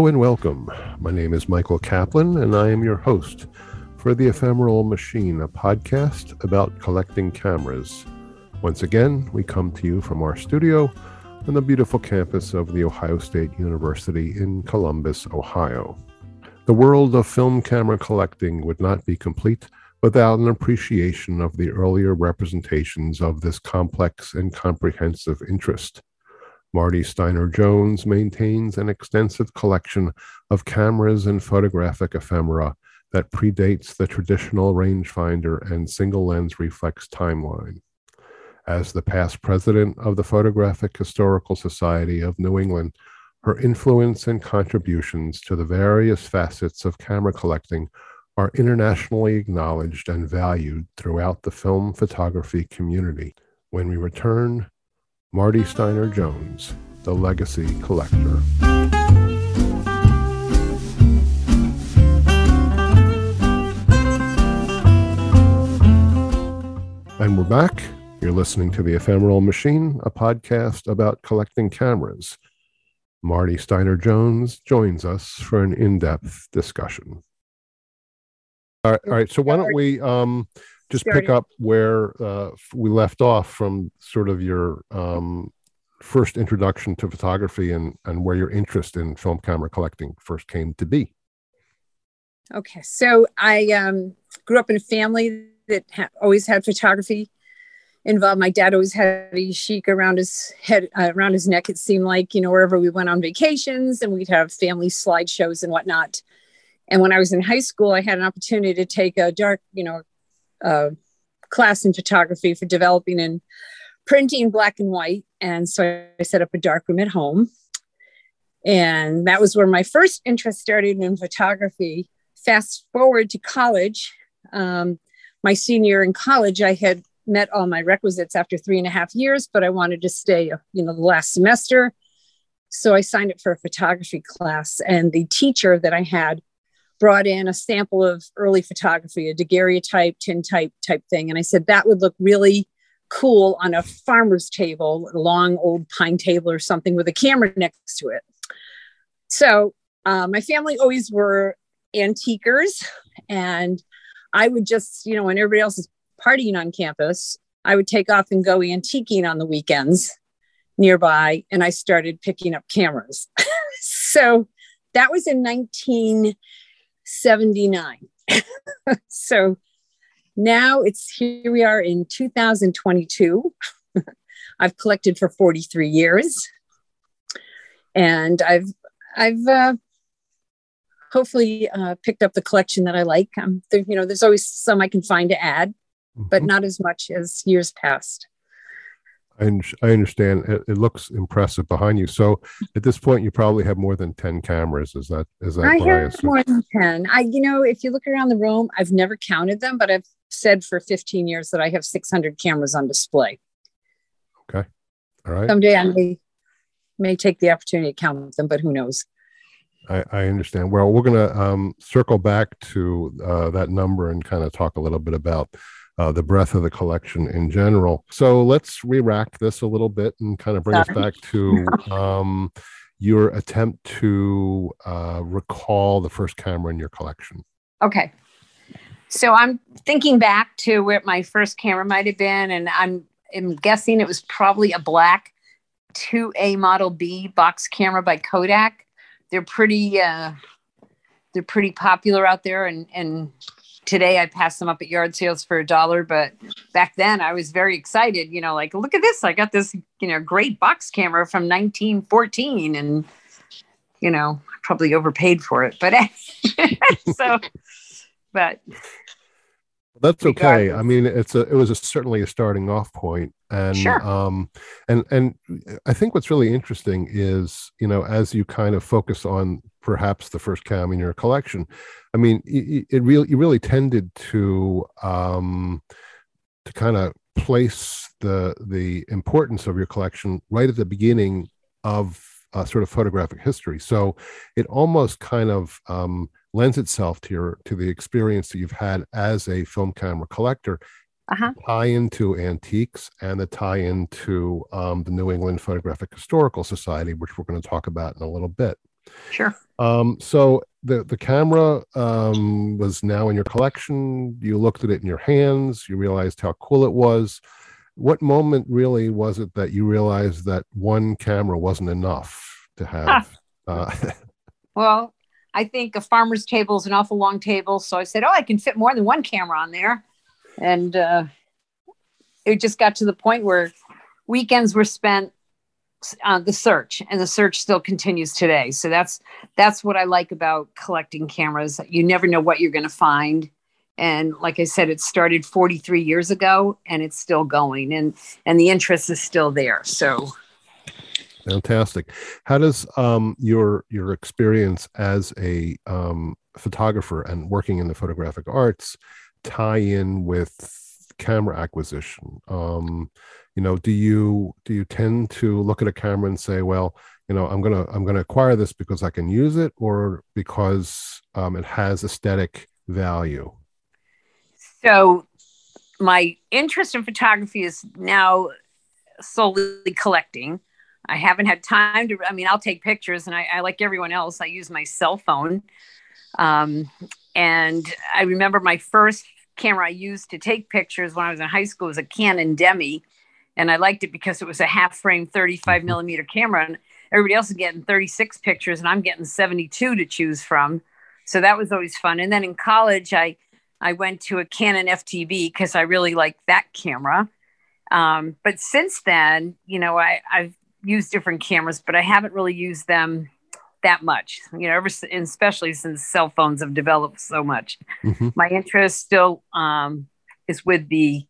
Hello and welcome. My name is Michael Kaplan, and I am your host for The Ephemeral Machine, a podcast about collecting cameras. Once again, we come to you from our studio on the beautiful campus of The Ohio State University in Columbus, Ohio. The world of film camera collecting would not be complete without an appreciation of the earlier representations of this complex and comprehensive interest. Marti Steiner Jones maintains an extensive collection of cameras and photographic ephemera that predates the traditional rangefinder and single lens reflex timeline. As the past president of the Photographic Historical Society of New England, her influence and contributions to the various facets of camera collecting are internationally acknowledged and valued throughout the film photography community. When we return, Marti Steiner Jones, the Legacy Collector. And we're back. You're listening to The Ephemeral Machine, a podcast about collecting cameras. Marti Steiner Jones joins us for an in depth discussion. All right, all right. So, why don't we um, just pick up where uh, we left off from sort of your um, first introduction to photography and, and where your interest in film camera collecting first came to be. Okay, so I um, grew up in a family that ha- always had photography involved. My dad always had a sheik around his head, uh, around his neck. It seemed like you know wherever we went on vacations, and we'd have family slideshows and whatnot. And when I was in high school, I had an opportunity to take a dark, you know, uh, class in photography for developing and printing black and white. And so I set up a darkroom at home. And that was where my first interest started in photography. Fast forward to college, um, my senior in college, I had met all my requisites after three and a half years, but I wanted to stay, you know, the last semester. So I signed up for a photography class. And the teacher that I had brought in a sample of early photography, a daguerreotype, tintype type thing. And I said, that would look really cool on a farmer's table, a long old pine table or something with a camera next to it. So uh, my family always were antiquers. And I would just, you know, when everybody else is partying on campus, I would take off and go antiquing on the weekends nearby. And I started picking up cameras. so that was in 19- 79. so now it's here we are in 2022. I've collected for 43 years and I've I've uh, hopefully uh, picked up the collection that I like. Um, there, you know, there's always some I can find to add, mm-hmm. but not as much as years past. I, I understand. It, it, looks impressive behind you. So at this point, you probably have more than ten cameras. Is that is that? I have I more than ten. I, you know, if you look around the room, I've never counted them, but I've said for 15 years that I have 600 cameras on display. Okay. All right. Someday I may may take the opportunity to count them, but who knows? I, I understand. Well, we're going to um, circle back to uh, that number and kind of talk a little bit about uh, the breadth of the collection in general. So let's re-rack this a little bit and kind of bring us back to um, your attempt to uh, recall the first camera in your collection. Okay. So I'm thinking back to where my first camera might have been, and I'm, I'm guessing it was probably a black 2A Model B box camera by Kodak. They're pretty uh, they're pretty popular out there and and today I pass them up at yard sales for a dollar, but back then I was very excited, you know, like, look at this. I got this, you know, great box camera from 1914 and, you know, probably overpaid for it, but so, but that's okay. I mean, it's a, it was a, certainly a starting off point and, sure. um, and, and I think what's really interesting is, you know, as you kind of focus on perhaps the first cam in your collection, I mean, it, it really you really tended to um, to kind of place the the importance of your collection right at the beginning of uh, sort of photographic history. So it almost kind of um, lends itself to your to the experience that you've had as a film camera collector. Uh-huh. Tie into antiques and the tie into um, the New England Photographic Historical Society, which we're going to talk about in a little bit. Sure. Um, so the the camera um, was now in your collection. You looked at it in your hands. You realized how cool it was. What moment really was it that you realized that one camera wasn't enough to have? Uh, well, I think a farmer's table is an awful long table, so I said, "Oh, I can fit more than one camera on there," and uh, it just got to the point where weekends were spent on the search and the search still continues today. So that's that's what i like about collecting cameras. You never know what you're going to find. And like i said it started 43 years ago and it's still going and and the interest is still there. So fantastic. How does um, your your experience as a um, photographer and working in the photographic arts tie in with camera acquisition? Um, you know do you do you tend to look at a camera and say well you know i'm gonna i'm gonna acquire this because i can use it or because um, it has aesthetic value? So my interest in photography is now solely collecting i haven't had time to i mean i'll take pictures and i, I like everyone else i use my cell phone um, and i remember my first camera i used to take pictures when i was in high school was a canon demi and I liked it because it was a half frame 35 mm-hmm. millimeter camera and everybody else is getting 36 pictures and I'm getting 72 to choose from. So that was always fun. And then in college, I, I went to a Canon FTB because I really liked that camera. Um, but since then, you know, I, I've used different cameras, but I haven't really used them that much, you know, ever, especially since cell phones have developed so much. Mm-hmm. My interest still um, is with the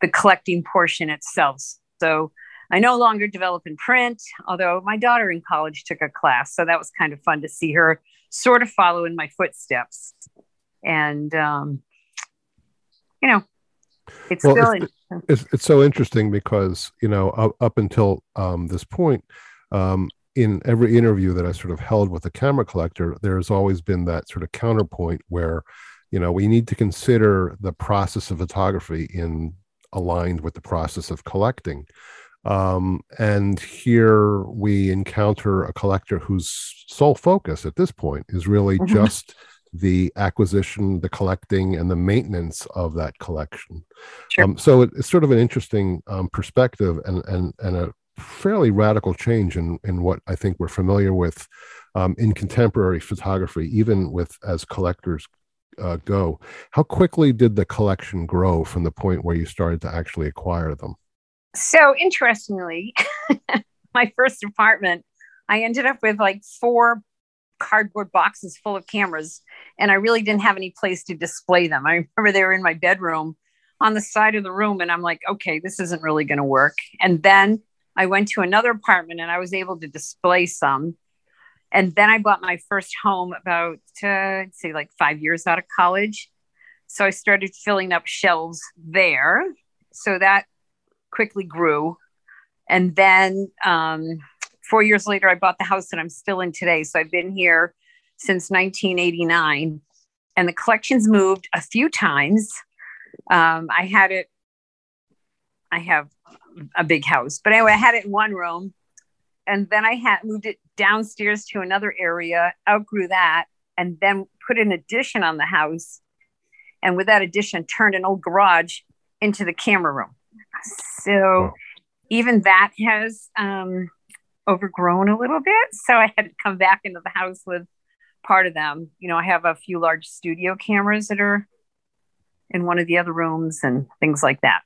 the collecting portion itself. So I no longer develop in print, although my daughter in college took a class. So that was kind of fun to see her sort of follow in my footsteps. And, um, you know, it's well, still. It's, it's, it's, so interesting because, you know, up, up until um, this point, um, in every interview that I sort of held with a camera collector, there's always been that sort of counterpoint where, you know, we need to consider the process of photography in aligned with the process of collecting. Um, and here we encounter a collector whose sole focus at this point is really mm-hmm. just the acquisition, the collecting, and the maintenance of that collection. Sure. Um, so it, it's sort of an interesting um, perspective and, and, and a fairly radical change in, in what I think we're familiar with um, in contemporary photography, even with as collectors uh, go. How quickly did the collection grow from the point where you started to actually acquire them? So interestingly, my first apartment, I ended up with like four cardboard boxes full of cameras, and I really didn't have any place to display them. I remember they were in my bedroom on the side of the room, and I'm like, okay, this isn't really going to work. And then I went to another apartment and I was able to display some and then I bought my first home about, uh, say, like five years out of college. So I started filling up shelves there. So that quickly grew. And then um, four years later, I bought the house that I'm still in today. So I've been here since 1989. And the collection's moved a few times. Um, I had it, I have a big house, but anyway, I had it in one room and then I had moved it downstairs to another area, outgrew that, and then put an addition on the house. And with that addition, turned an old garage into the camera room. So wow. even that has um, overgrown a little bit. So I had to come back into the house with part of them. You know, I have a few large studio cameras that are in one of the other rooms and things like that.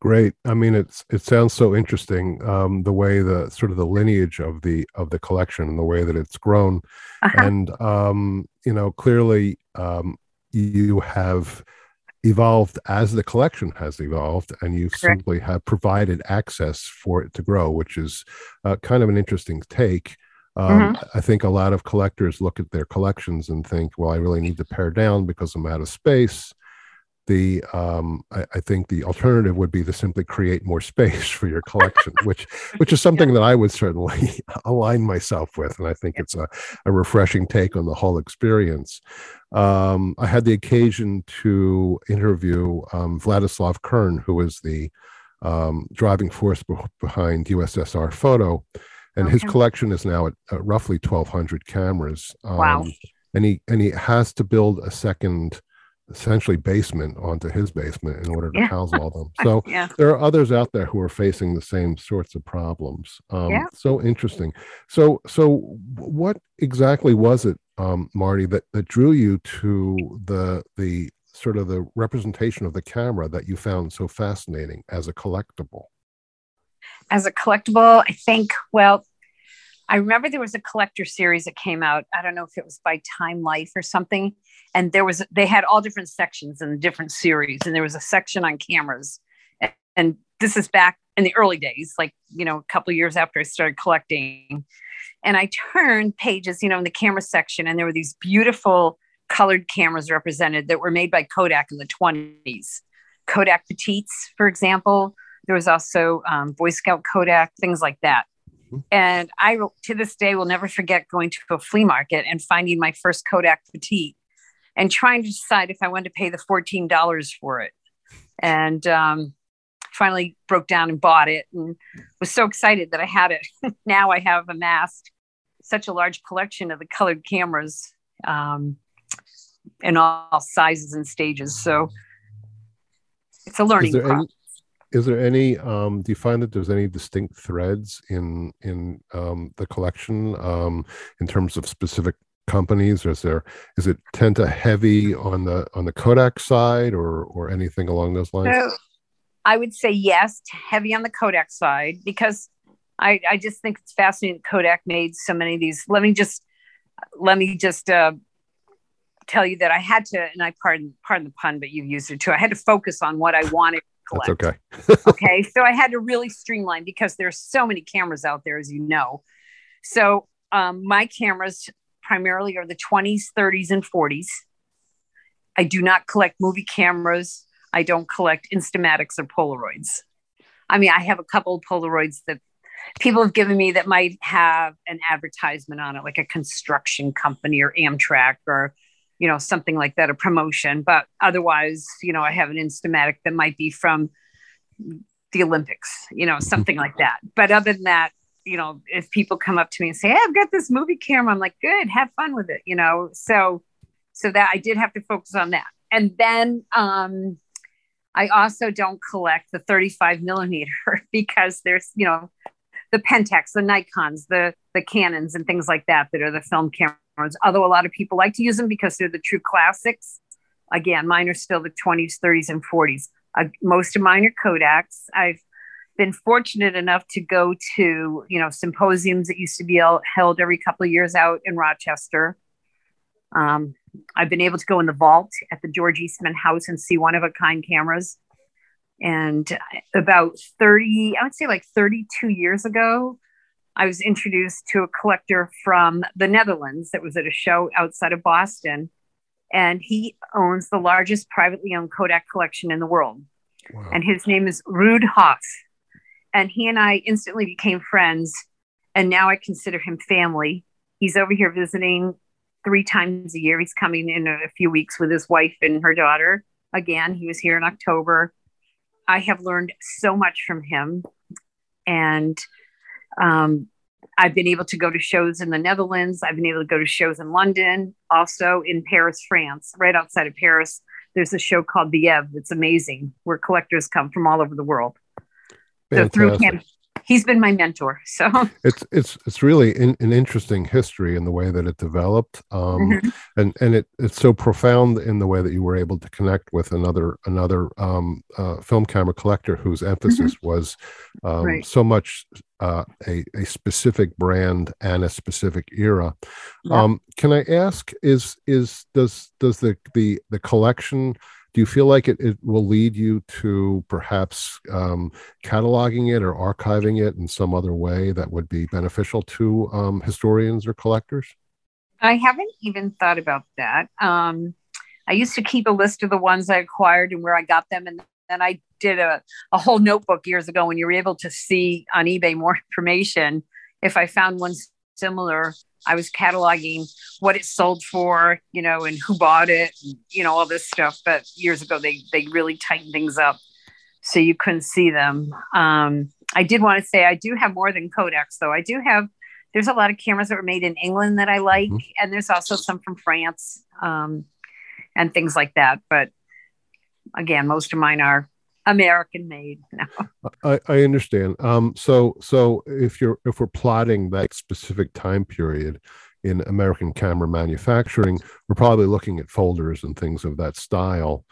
Great. I mean, it's it sounds so interesting um, the way the sort of the lineage of the of the collection and the way that it's grown, uh-huh. and um, you know clearly um, you have evolved as the collection has evolved, and you Correct. simply have provided access for it to grow, which is uh, kind of an interesting take. Um, mm-hmm. I think a lot of collectors look at their collections and think, well, I really need to pare down because I'm out of space the um, I, I, think the alternative would be to simply create more space for your collection, which which is something yeah. that I would certainly align myself with, and I think it's a, a refreshing take on the whole experience. Um, I had the occasion to interview um, Vladislav Kern, who is the um, driving force be- behind USSR Photo, and okay. his collection is now at uh, roughly 1,200 cameras. Um, wow! And he and he has to build a second essentially basement onto his basement in order to yeah. house all them. So yeah. there are others out there who are facing the same sorts of problems. Um, yeah. So interesting. So so what exactly was it, um, Marti, that that drew you to the the sort of the representation of the camera that you found so fascinating as a collectible? As a collectible, I think well. I remember there was a collector series that came out. I don't know if it was by Time Life or something and there was they had all different sections in different series and there was a section on cameras. And, and this is back in the early days like you know a couple years after i started collecting. And i turned pages you know in the camera section and there were these beautiful colored cameras represented that were made by kodak in the 20s kodak petites for example. There was also um, boy scout kodak things like that mm-hmm. and I, to this day, will never forget going to a flea market and finding my first Kodak Petite and trying to decide if I wanted to pay the $14 for it. And um, finally broke down and bought it and was so excited that I had it. now I have amassed such a large collection of the colored cameras um, in all sizes and stages. So it's a learning process. Any, is there any? Um, do you find that there's any distinct threads in in um, the collection um, in terms of specific companies? Or is there is it tend to heavy on the on the Kodak side or or anything along those lines? So I would say yes, heavy on the Kodak side because I I just think it's fascinating. Kodak made so many of these. Let me just let me just uh, tell you that I had to, and I pardon pardon the pun, but you've used it too. I had to focus on what I wanted. That's okay. okay, so I had to really streamline because there's so many cameras out there, as you know. So um, my cameras primarily are the 20s, 30s, and 40s. I do not collect movie cameras. I don't collect Instamatics or Polaroids. I mean, I have a couple of Polaroids that people have given me that might have an advertisement on it, like a construction company or Amtrak or, you know, something like that, a promotion. But otherwise, you know, I have an Instamatic that might be from the Olympics, you know, something like that. But other than that, you know, if people come up to me and say, hey, I've got this movie camera, I'm like, good, have fun with it, you know. So so that I did have to focus on that. And then um I also don't collect the 35 millimeter because there's, you know, the Pentax, the Nikons, the the Canons, and things like that that are the film cameras. Although a lot of people like to use them because they're the true classics. Again, mine are still the 20s, 30s, and 40s. Uh, most of mine are Kodaks. I've been fortunate enough to go to you know symposiums that used to be held every couple of years out in Rochester. Um, I've been able to go in the vault at the George Eastman House and see one of a kind cameras. And about 30, I would say like 32 years ago, I was introduced to a collector from the Netherlands that was at a show outside of Boston. And he owns the largest privately owned Kodak collection in the world. Wow. And his name is Ruud Hoff and he and I instantly became friends. And now I consider him family. He's over here visiting three times a year. He's coming in a few weeks with his wife and her daughter. Again, he was here in October. I have learned so much from him. And um, I've been able to go to shows in the Netherlands. I've been able to go to shows in London, also in Paris, France, right outside of Paris. There's a show called The Ev that's amazing, where collectors come from all over the world. So through him, he's been my mentor. So it's it's it's really in, an interesting history in the way that it developed, um, mm-hmm. and and it it's so profound in the way that you were able to connect with another another um, uh, film camera collector whose emphasis mm-hmm. was um, right. so much uh, a a specific brand and a specific era. Yeah. Um, can I ask is is does does the the the collection do you feel like it, it will lead you to perhaps um, cataloging it or archiving it in some other way that would be beneficial to um, historians or collectors? I haven't even thought about that. Um, I used to keep a list of the ones I acquired and where I got them. And then I did a, a whole notebook years ago when you were able to see on eBay more information. If I found one similar, I was cataloging what it sold for, you know, and who bought it, and, you know, all this stuff. But years ago, they they really tightened things up, so you couldn't see them. Um, I did want to say I do have more than Kodaks, though. I do have. There's a lot of cameras that were made in England that I like, mm-hmm. and there's also some from France um, and things like that. But again, most of mine are American made. No. I, I understand. Um, so so if you're if we're plotting that specific time period in American camera manufacturing, we're probably looking at folders and things of that style.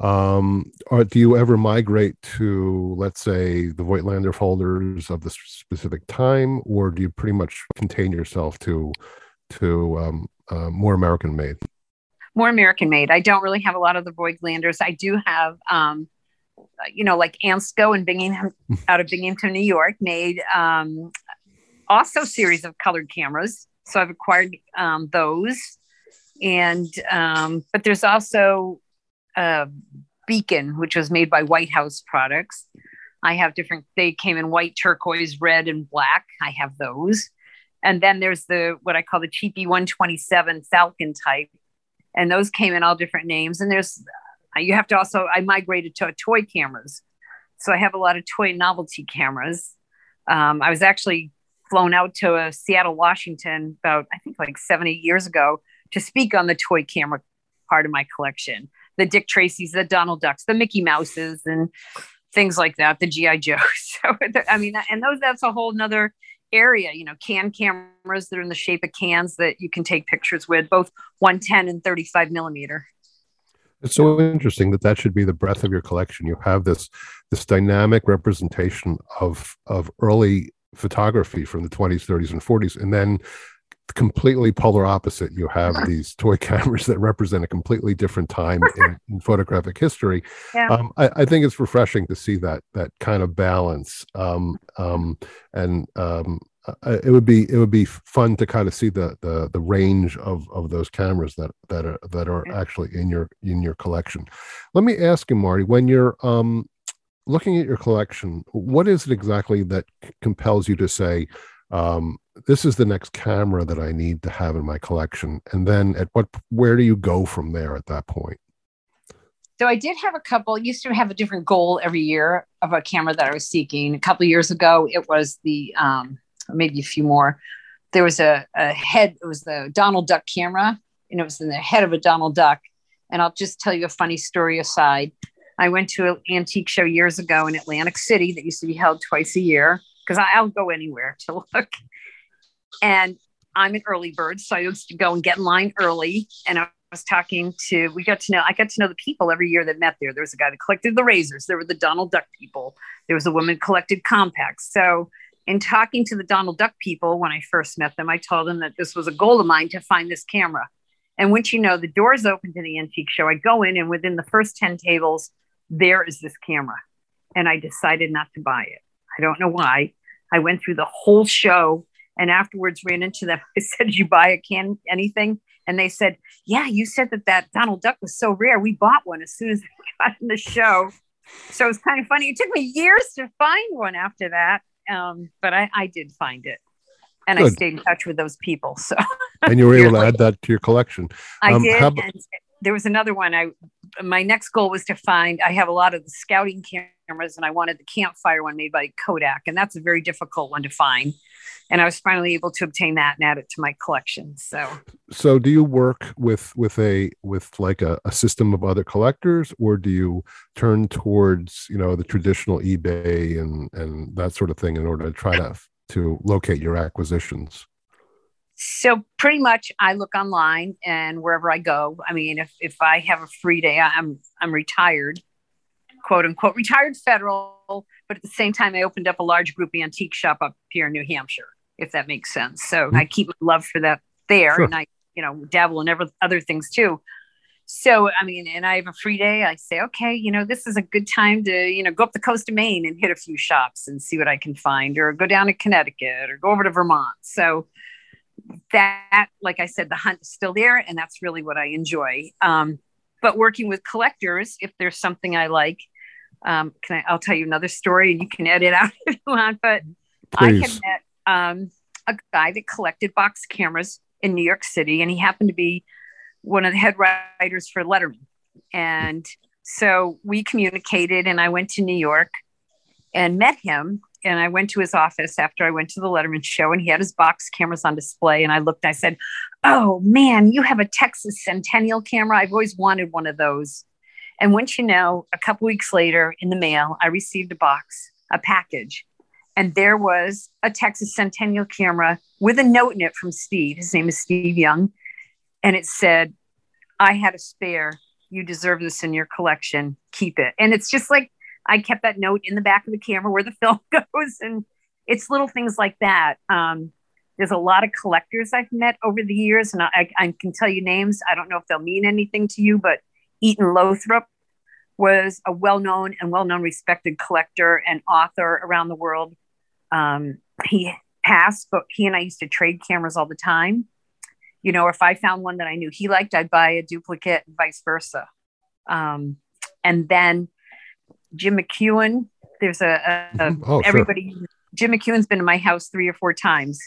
Um, or do you ever migrate to, let's say, the Voigtlander folders of the specific time, or do you pretty much contain yourself to to um, uh, more American made? More American made. I don't really have a lot of the Voigtlanders. I do have um, you know, like Ansco and Binghamton out of Binghamton, New York, made um, also series of colored cameras. So I've acquired um, those, and um, but there's also uh, Beacon, which was made by White House Products. I have different. They came in white, turquoise, red, and black. I have those, and then there's the what I call the cheapy 127 Falcon type, and those came in all different names. And there's you have to also, I migrated to toy cameras. So I have a lot of toy novelty cameras. Um, I was actually flown out to uh, Seattle, Washington about, I think like seven, eight years ago to speak on the toy camera part of my collection the Dick Tracy's, the Donald Ducks, the Mickey Mouses, and things like that, the G.I. Joes. So, I mean, and those, that's a whole nother area, you know, can cameras that are in the shape of cans that you can take pictures with, both 110 and 35 millimeter. It's so interesting that that should be the breadth of your collection. You have this this dynamic representation of of early photography from the 20s, 30s, and 40s, and then completely polar opposite. You have these toy cameras that represent a completely different time in, in photographic history. Yeah. Um, I, I, think it's refreshing to see that that kind of balance. Um, um, and um, uh, it would be it would be fun to kind of see the the the range of of those cameras that that are that are actually in your in your collection. Let me ask you, Marti, when you're um, looking at your collection, what is it exactly that compels you to say, um, "This is the next camera that I need to have in my collection"? And then, at what where do you go from there at that point? So I did have a couple. Used to have a different goal every year of a camera that I was seeking. A couple years ago, it was the um, maybe a few more. There was a, a head, it was the Donald Duck camera, and it was in the head of a Donald Duck. And I'll just tell you a funny story aside. I went to an antique show years ago in Atlantic City that used to be held twice a year because I'll go anywhere to look. And I'm an early bird, so I used to go and get in line early. And I was talking to, we got to know, I got to know the people every year that met there. There was a guy that collected the razors. There were the Donald Duck people. There was a woman collected compacts. So in talking to the Donald Duck people when I first met them, I told them that this was a goal of mine to find this camera. And once you know the doors open to the antique show, I go in and within the first 10 tables, there is this camera. And I decided not to buy it. I don't know why. I went through the whole show and afterwards ran into them. I said, you buy a can anything? And they said, Yeah, you said that that Donald Duck was so rare. We bought one as soon as we got in the show. So it's kind of funny. It took me years to find one after that um, but I, I did find it and Good. I stayed in touch with those people. So, and you were able to add that to your collection. I um, did. About- there was another one. I my next goal was to find. I have a lot of the scouting cameras, and I wanted the campfire one made by Kodak, and that's a very difficult one to find. And I was finally able to obtain that and add it to my collection. So, so do you work with with a with like a, a system of other collectors, or do you turn towards you know the traditional eBay and and that sort of thing in order to try to to locate your acquisitions? So pretty much I look online and wherever I go. I mean, if if I have a free day, I'm I'm retired, quote unquote, retired federal, but at the same time, I opened up a large group antique shop up here in New Hampshire, if that makes sense. So mm-hmm. I keep my love for that there, sure. and I you know dabble in ever, other things too. So I mean, and I have a free day. I say, okay, you know, this is a good time to you know go up the coast of Maine and hit a few shops and see what I can find, or go down to Connecticut, or go over to Vermont. So that, like I said, the hunt is still there, and that's really what I enjoy. Um, but working with collectors, if there's something I like, um, can I? I'll tell you another story, and you can edit out if you want. But Please. I had met um, a guy that collected box cameras in New York City, and he happened to be one of the head writers for Letterman. And so we communicated, and I went to New York and met him and I went to his office after I went to the Letterman show, and he had his box cameras on display. And I looked, I said, Oh man, you have a Texas Centennial camera. I've always wanted one of those. And once you know, a couple weeks later in the mail, I received a box, a package, and there was a Texas Centennial camera with a note in it from Steve. His name is Steve Young. And it said, I had a spare. You deserve this in your collection. Keep it. And it's just like I kept that note in the back of the camera where the film goes. And it's little things like that. Um, there's a lot of collectors I've met over the years, and I, I, can tell you names. I don't know if they'll mean anything to you, but Eaton Lothrop was a well known and well known respected collector and author around the world. Um, he passed, but he and I used to trade cameras all the time. You know, if I found one that I knew he liked, I'd buy a duplicate, and vice versa. Um, and then Jim McKeown. There's a, a, a oh, everybody. Sure. Jim McKeown's been in my house three or four times.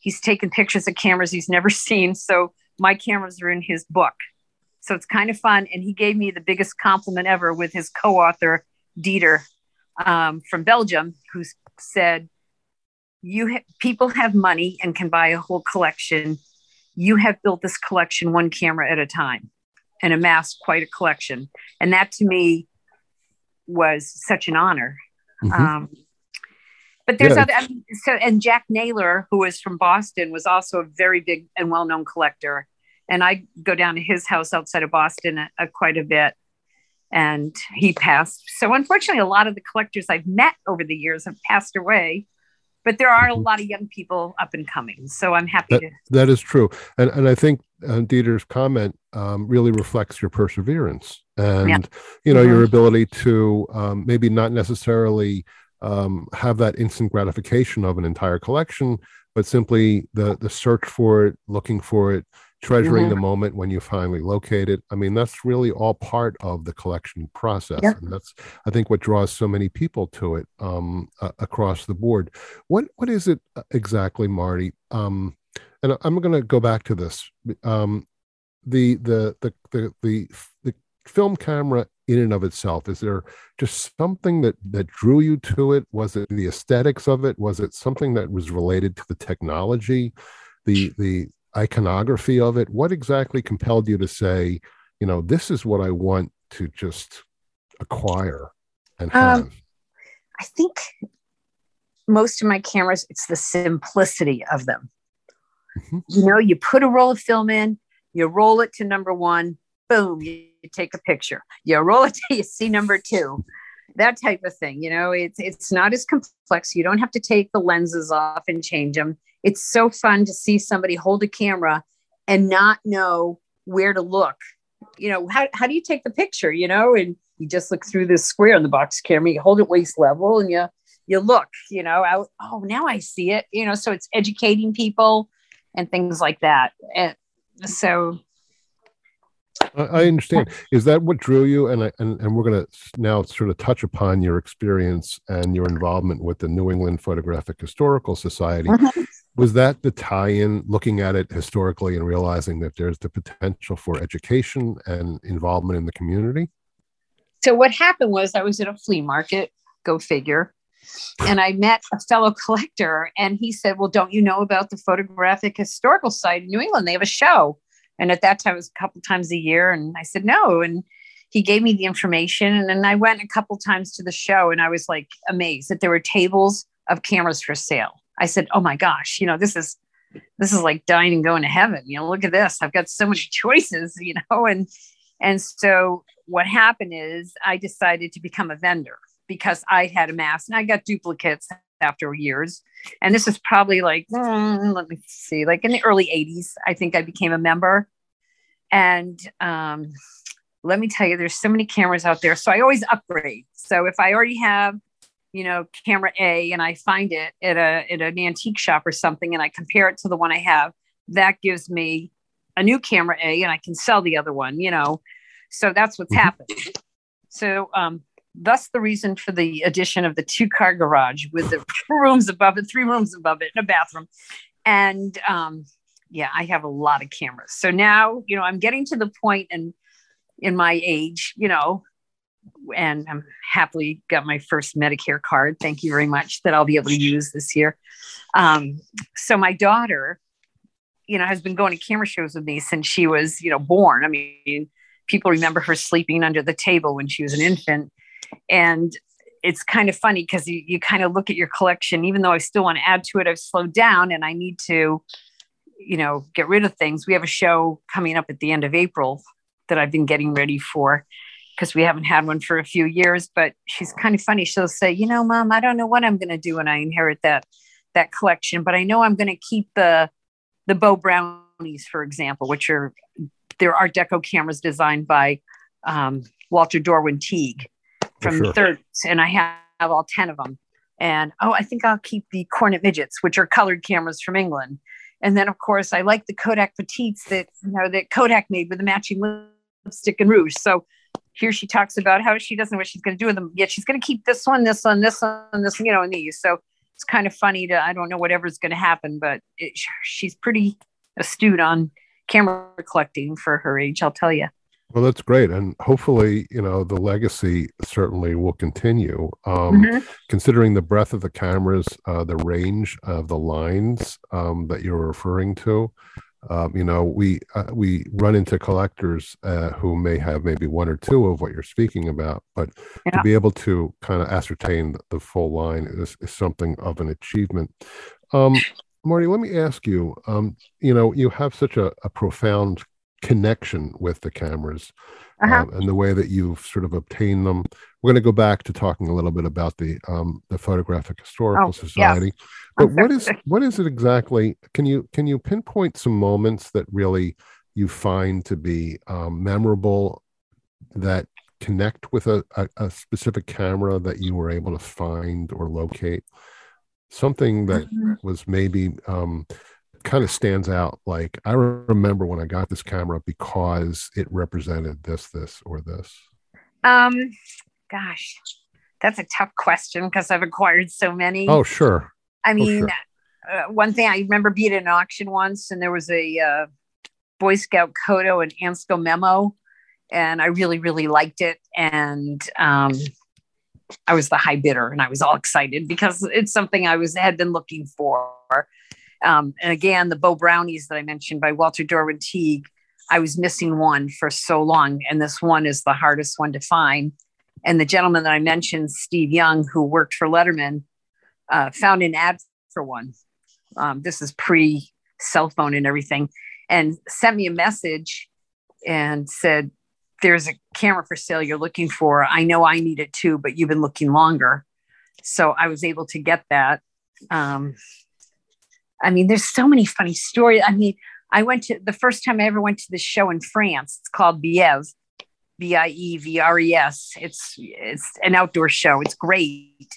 He's taken pictures of cameras he's never seen. So my cameras are in his book. So it's kind of fun. And he gave me the biggest compliment ever with his co-author Dieter um, from Belgium, who said, "You ha- people have money and can buy a whole collection. You have built this collection one camera at a time, and amassed quite a collection. And that to me was such an honor. Mm-hmm. Um, but there's yeah. other, I mean, so, and Jack Naylor, who is from Boston, was also a very big and well known collector. And I go down to his house outside of Boston a, a, quite a bit. And he passed. So, unfortunately, a lot of the collectors I've met over the years have passed away but there are a mm-hmm. lot of young people up and coming. So I'm happy that, to. That is true. And, and I think uh, Dieter's comment um, really reflects your perseverance and, yeah. you know, mm-hmm. your ability to um, maybe not necessarily um, have that instant gratification of an entire collection, but simply the, the search for it, looking for it, treasuring mm-hmm. the moment when you finally locate it. I mean, that's really all part of the collection process, yep. and that's I think what draws so many people to it um, uh, across the board. What what is it uh, exactly, Marti? Um, and I'm going to go back to this. Um, the, the the the the the film camera in and of itself is there just something that that drew you to it was it the aesthetics of it was it something that was related to the technology the the iconography of it. What exactly compelled you to say you know this is what i want to just acquire and um, have? Um, i think most of my cameras it's the simplicity of them. Mm-hmm. you know you put a roll of film in you roll it to number one boom you, you take a picture. You roll it to you see number two that type of thing you know it's it's not as complex. You don't have to take the lenses off and change them it's so fun to see somebody hold a camera and not know where to look. You know, how, how do you take the picture? You know, and you just look through this square in the box camera, you hold it waist level and you you look, you know, out, oh, now I see it, you know, so it's educating people and things like that. And so I understand. Is that what drew you? And I, and, and we're going to now sort of touch upon your experience and your involvement with the New England Photographic Historical Society. Mm-hmm was that the tie-in looking at it historically and realizing that there's the potential for education and involvement in the community? So what happened was i was at a flea market go figure and i met a fellow collector and he said well don't you know about the photographic historical society in new england? They have a show. And at that time it was a couple times a year and i said no and he gave me the information and then i went a couple times to the show and i was like amazed that there were tables of cameras for sale I said, "Oh my gosh, you know, this is this is like dying and going to heaven. You know, look at this. I've got so many choices, you know." And and so what happened is I decided to become a vendor because I had amassed and I got duplicates after years. And this is probably like, mm, let me see, like in the early 80s, I think I became a member. And um, let me tell you, there's so many cameras out there. So I always upgrade. So if I already have you know, camera A and I find it at a at an antique shop or something and I compare it to the one I have, that gives me a new camera A and I can sell the other one, you know. So that's what's mm-hmm. happened. So um thus the reason for the addition of the two car garage with the rooms above it, three rooms above it, and a bathroom. And um yeah, I have a lot of cameras. So now, you know, I'm getting to the point and in my age, you know, and I'm happily got my first Medicare card. Thank you very much that I'll be able to use this year. Um, so my daughter, you know, has been going to camera shows with me since she was, you know, born. I mean, people remember her sleeping under the table when she was an infant. And it's kind of funny because you, you kind of look at your collection, even though I still want to add to it, I've slowed down and I need to, you know, get rid of things. We have a show coming up at the end of April that I've been getting ready for because we haven't had one for a few years. But she's kind of funny. She'll say, you know, mom, I don't know what I'm going to do when I inherit that that collection, but I know I'm going to keep the the Beau Brownies, for example, which are they're Art Deco cameras designed by um, Walter Dorwin Teague from sure. the 30s, and I have, have all 10 of them. And oh, I think I'll keep the Coronet Midgets, which are colored cameras from England. And then, of course, I like the Kodak Petites that you know that Kodak made with the matching lipstick and rouge. So here she talks about how she doesn't know what she's going to do with them. Yet she's going to keep this one, this one, this one, this, you know, and these. So it's kind of funny to I don't know whatever's going to happen, but it, she's pretty astute on camera collecting for her age. I'll tell you. Well, that's great, and hopefully, you know, the legacy certainly will continue. Um, mm-hmm. Considering the breadth of the cameras, uh, the range of the lines um, that you're referring to, um, you know, we uh, we run into collectors uh, who may have maybe one or two of what you're speaking about, but yeah. to be able to kind of ascertain the full line is, is something of an achievement. Um, Marti, let me ask you. Um, you know, you have such a, a profound connection with the cameras uh-huh. um, and the way that you've sort of obtained them. We're going to go back to talking a little bit about the um, the Photographic Historical oh, Society. Yeah. But what is what is it exactly? Can you can you pinpoint some moments that really you find to be um, memorable that connect with a, a, a, specific camera that you were able to find or locate? Something that mm-hmm. was maybe um, kind of stands out like i remember when i got this camera because it represented this this or this um gosh that's a tough question because i've acquired so many oh sure i oh, mean oh, sure. uh, one thing i remember being at an auction once and there was a uh, boy scout kodo and ansco memo and i really really liked it and um i was the high bidder and i was all excited because it's something i was had been looking for um, and again, the Beau Brownies that I mentioned by Walter Dorwin Teague, I was missing one for so long. And this one is the hardest one to find. And the gentleman that I mentioned, Steve Young, who worked for Letterman, uh, found an ad for one. Um, this is pre cell phone and everything, and sent me a message and said, There's a camera for sale you're looking for. I know I need it too, but you've been looking longer. So I was able to get that. Um, I mean, there's so many funny stories. I mean, I went to the first time I ever went to this show in France. It's called Bievres, B I E V R E S. It's it's an outdoor show. It's great.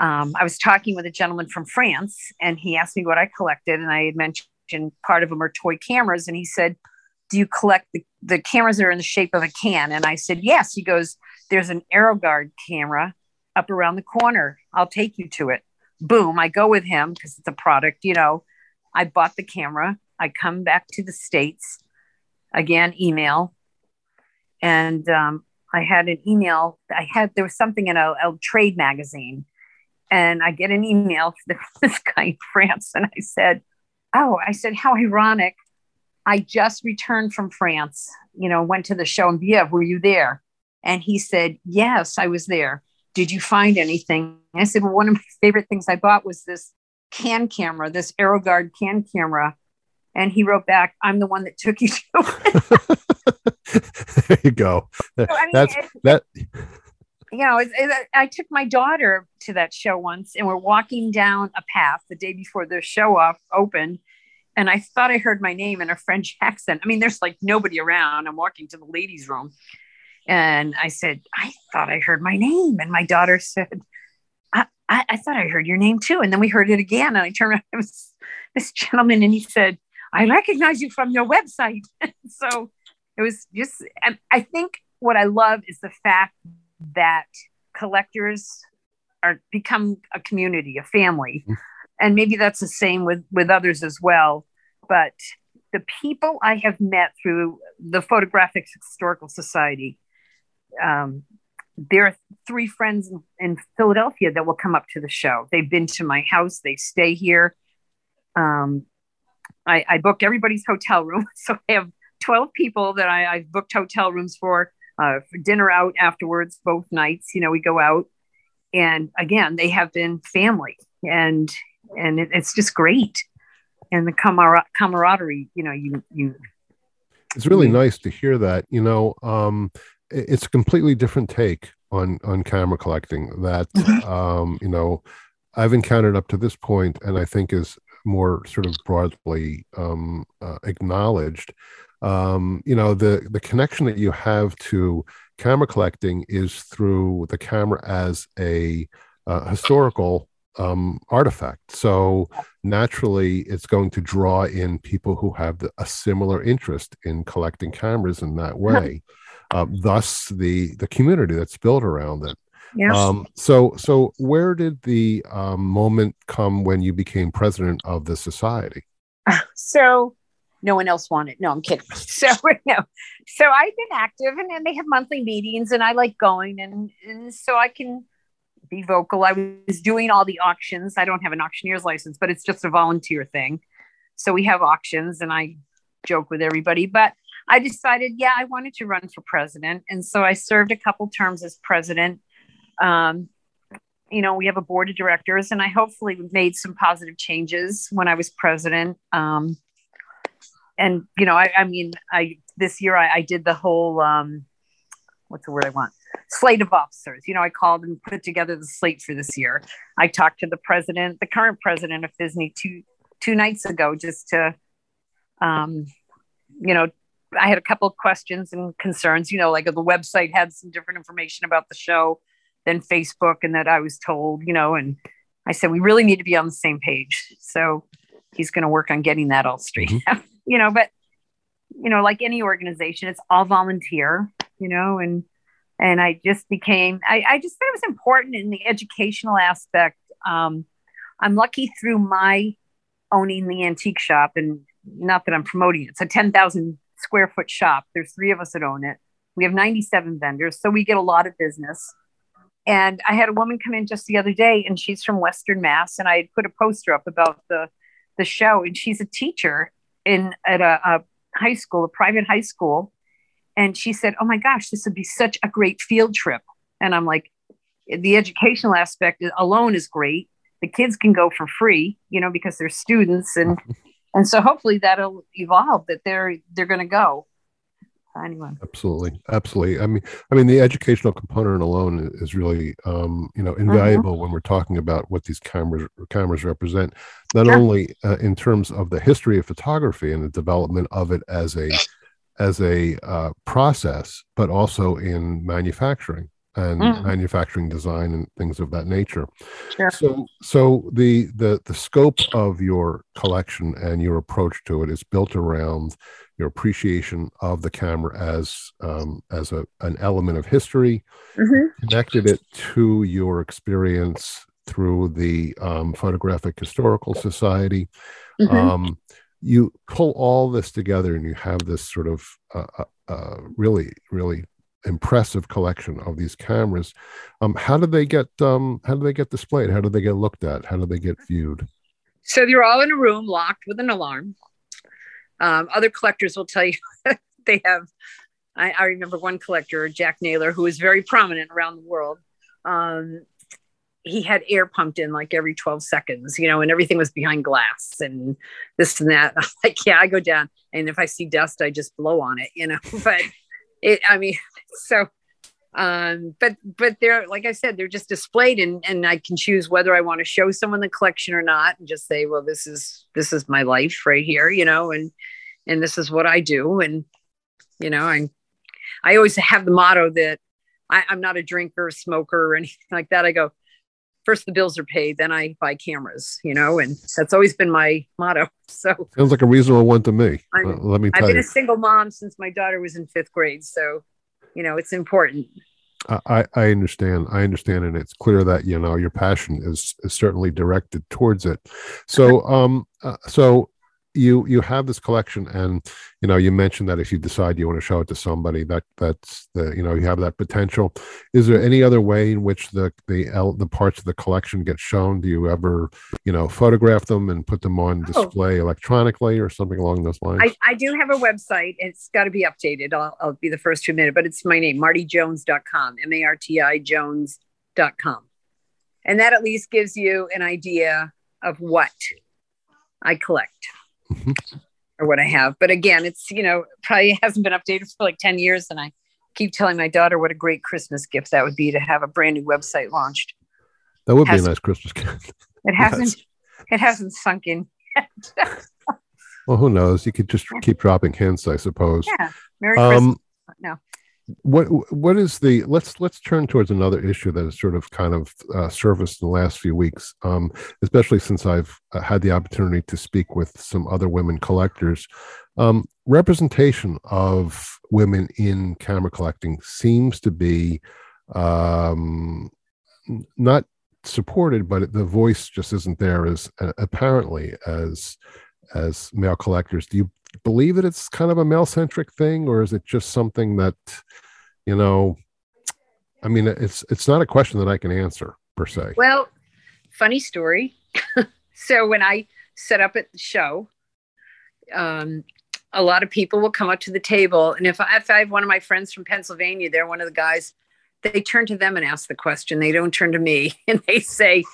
Um, I was talking with a gentleman from France, and he asked me what I collected, and I had mentioned part of them are toy cameras, and he said, "Do you collect the, the cameras that are in the shape of a can?" And I said, "Yes." He goes, "There's an AeroGuard camera up around the corner. I'll take you to it." boom, I go with him because it's a product, you know. I bought the camera. I come back to the States, again, email. And um, I had an email. I had, there was something in a, a trade magazine. And I get an email from this guy in France. And I said, Oh, I said, how ironic. I just returned from France, you know, went to the show in Bievre. Were you there? And he said, Yes, I was there did you find anything? I said, well, one of my favorite things I bought was this can camera, this AeroGuard can camera. And he wrote back, I'm the one that took you to it. there you go. So, I mean, That's that. You know, it, it, I took my daughter to that show once and we're walking down a path the day before the show off opened. And I thought I heard my name in a French accent. I mean, there's like nobody around. I'm walking to the ladies' room and I said, I thought I heard my name. And my daughter said, I, I, I thought I heard your name too. And then we heard it again. And I turned around, it was this gentleman, and he said, I recognize you from your website. so it was just, I think what I love is the fact that collectors are become a community, a family. Mm-hmm. And maybe that's the same with, with others as well. But the people I have met through the Photographic Historical Society um, there are three friends in, in, Philadelphia that will come up to the show. They've been to my house. They stay here. Um, I, I book everybody's hotel room, so I have twelve people that I, I've booked hotel rooms for. Uh, for dinner out afterwards, both nights. You know, we go out, and again, they have been family, and and it, it's just great. And the camar- camaraderie, you know, you you. It's really you, nice to hear that. You know, um, it's a completely different take on on camera collecting that mm-hmm. um, you know I've encountered up to this point, and I think is more sort of broadly um, uh, acknowledged. Um, you know, the the connection that you have to camera collecting is through the camera as a uh, historical um, artifact. So naturally, it's going to draw in people who have the, a similar interest in collecting cameras in that way uh, thus the the community that's built around it. Yes. Um, so so where did the um, moment come when you became president of the society? So no one else wanted. No, I'm kidding. So no, so I've been active, and, and they have monthly meetings, and I like going, and, and so I can be vocal. I was doing all the auctions. I don't have an auctioneer's license, but it's just a volunteer thing. So we have auctions, and I joke with everybody, but I decided, yeah, I wanted to run for president. And so I served a couple terms as president. Um, you know, we have a board of directors, and I hopefully made some positive changes when I was president. Um, and, you know, I, I, mean, I this year I, I did the whole, um, what's the word I want? Slate of officers. You know, I called and put together the slate for this year. I talked to the president, the current president of PHSNE, two two nights ago, just to, um, you know, I had a couple of questions and concerns. You know, like the website had some different information about the show than Facebook, and that I was told, you know, and I said we really need to be on the same page. So he's going to work on getting that all straight. Mm-hmm. You know, but you know, like any organization, it's all volunteer. You know, and and I just became. I, I just thought it was important in the educational aspect. Um, I'm lucky through my owning the antique shop and not that I'm promoting it. It's a 10,000 square foot shop. There's three of us that own it. We have 97 vendors, so we get a lot of business. And I had a woman come in just the other day, and she's from Western Mass, and I had put a poster up about the the show, and she's a teacher in at a, a high school, a private high school, and she said, "Oh my gosh, this would be such a great field trip." And I'm like, the educational aspect alone is great. The kids can go for free, you know, because they're students, and and so hopefully that'll evolve that they're they're going to go anyway absolutely absolutely i mean i mean the educational component alone is really um, you know mm-hmm. invaluable mm-hmm. when we're talking about what these cameras cameras represent not sure. only uh, in terms of the history of photography and the development of it as a as a uh, process but also in manufacturing and mm. manufacturing design and things of that nature. Sure. So, so the the the scope of your collection and your approach to it is built around your appreciation of the camera as um, as a an element of history, mm-hmm. connected it to your experience through the um, Photographic Historical Society. Mm-hmm. Um, you pull all this together and you have this sort of uh, uh, uh really, really impressive collection of these cameras. Um, how do they get um, how do they get displayed? How do they get looked at? How do they get viewed? So they're all in a room locked with an alarm. Um, other collectors will tell you they have. I, I, remember one collector, Jack Naylor, who was very prominent around the world. Um, he had air pumped in like every 12 seconds, you know, and everything was behind glass and this and that. I'm like, yeah, I go down. And if I see dust, I just blow on it, you know. But it, I mean, so um but but they're like i said they're just displayed and and i can choose whether i want to show someone the collection or not and just say well this is this is my life right here you know and and this is what i do. And you know i i always have the motto that I, i'm not a drinker smoker or anything like that. I go first the bills are paid then i buy cameras you know and that's always been my motto so sounds like a reasonable one to me uh, let me tell i've been you. a single mom since my daughter was in fifth grade so you know it's important I, I understand. I understand, and it's clear that you know your passion is, is certainly directed towards it. So, um, uh, so you you have this collection and you know you mentioned that if you decide you want to show it to somebody that that's the you know you have that potential. Is there any other way in which the the the parts of the collection get shown? Do you ever you know photograph them and put them on oh. display oh. electronically or something along those lines? I, I do have a website. It's got to be updated. I'll, I'll be the first to admit it but it's my name martijones.com m-a-r-t-i jones.com and that at least gives you an idea of what i collect mm-hmm. or what I have. But again, it's, you know, probably hasn't been updated for like 10 years. And I keep telling my daughter what a great Christmas gift that would be to have a brand new website launched. That would be a nice Christmas gift. It hasn't, yes. it hasn't sunk in well, who knows? You could just keep dropping hints, I suppose. Yeah. Merry um, Christmas. No what what is the let's let's turn towards another issue that has sort of kind of uh, surfaced in the last few weeks um, especially since i've uh, had the opportunity to speak with some other women collectors. Um, representation of women in camera collecting seems to be um, not supported but the voice just isn't there as uh, apparently as as male collectors. Do you believe that it's kind of a male centric thing, or is it just something that, you know, I mean, it's it's not a question that I can answer per se. Well, funny story. so when I set up at the show, um, a lot of people will come up to the table, and if I, if I have one of my friends from Pennsylvania, they're one of the guys. They turn to them and ask the question. They don't turn to me, and they say,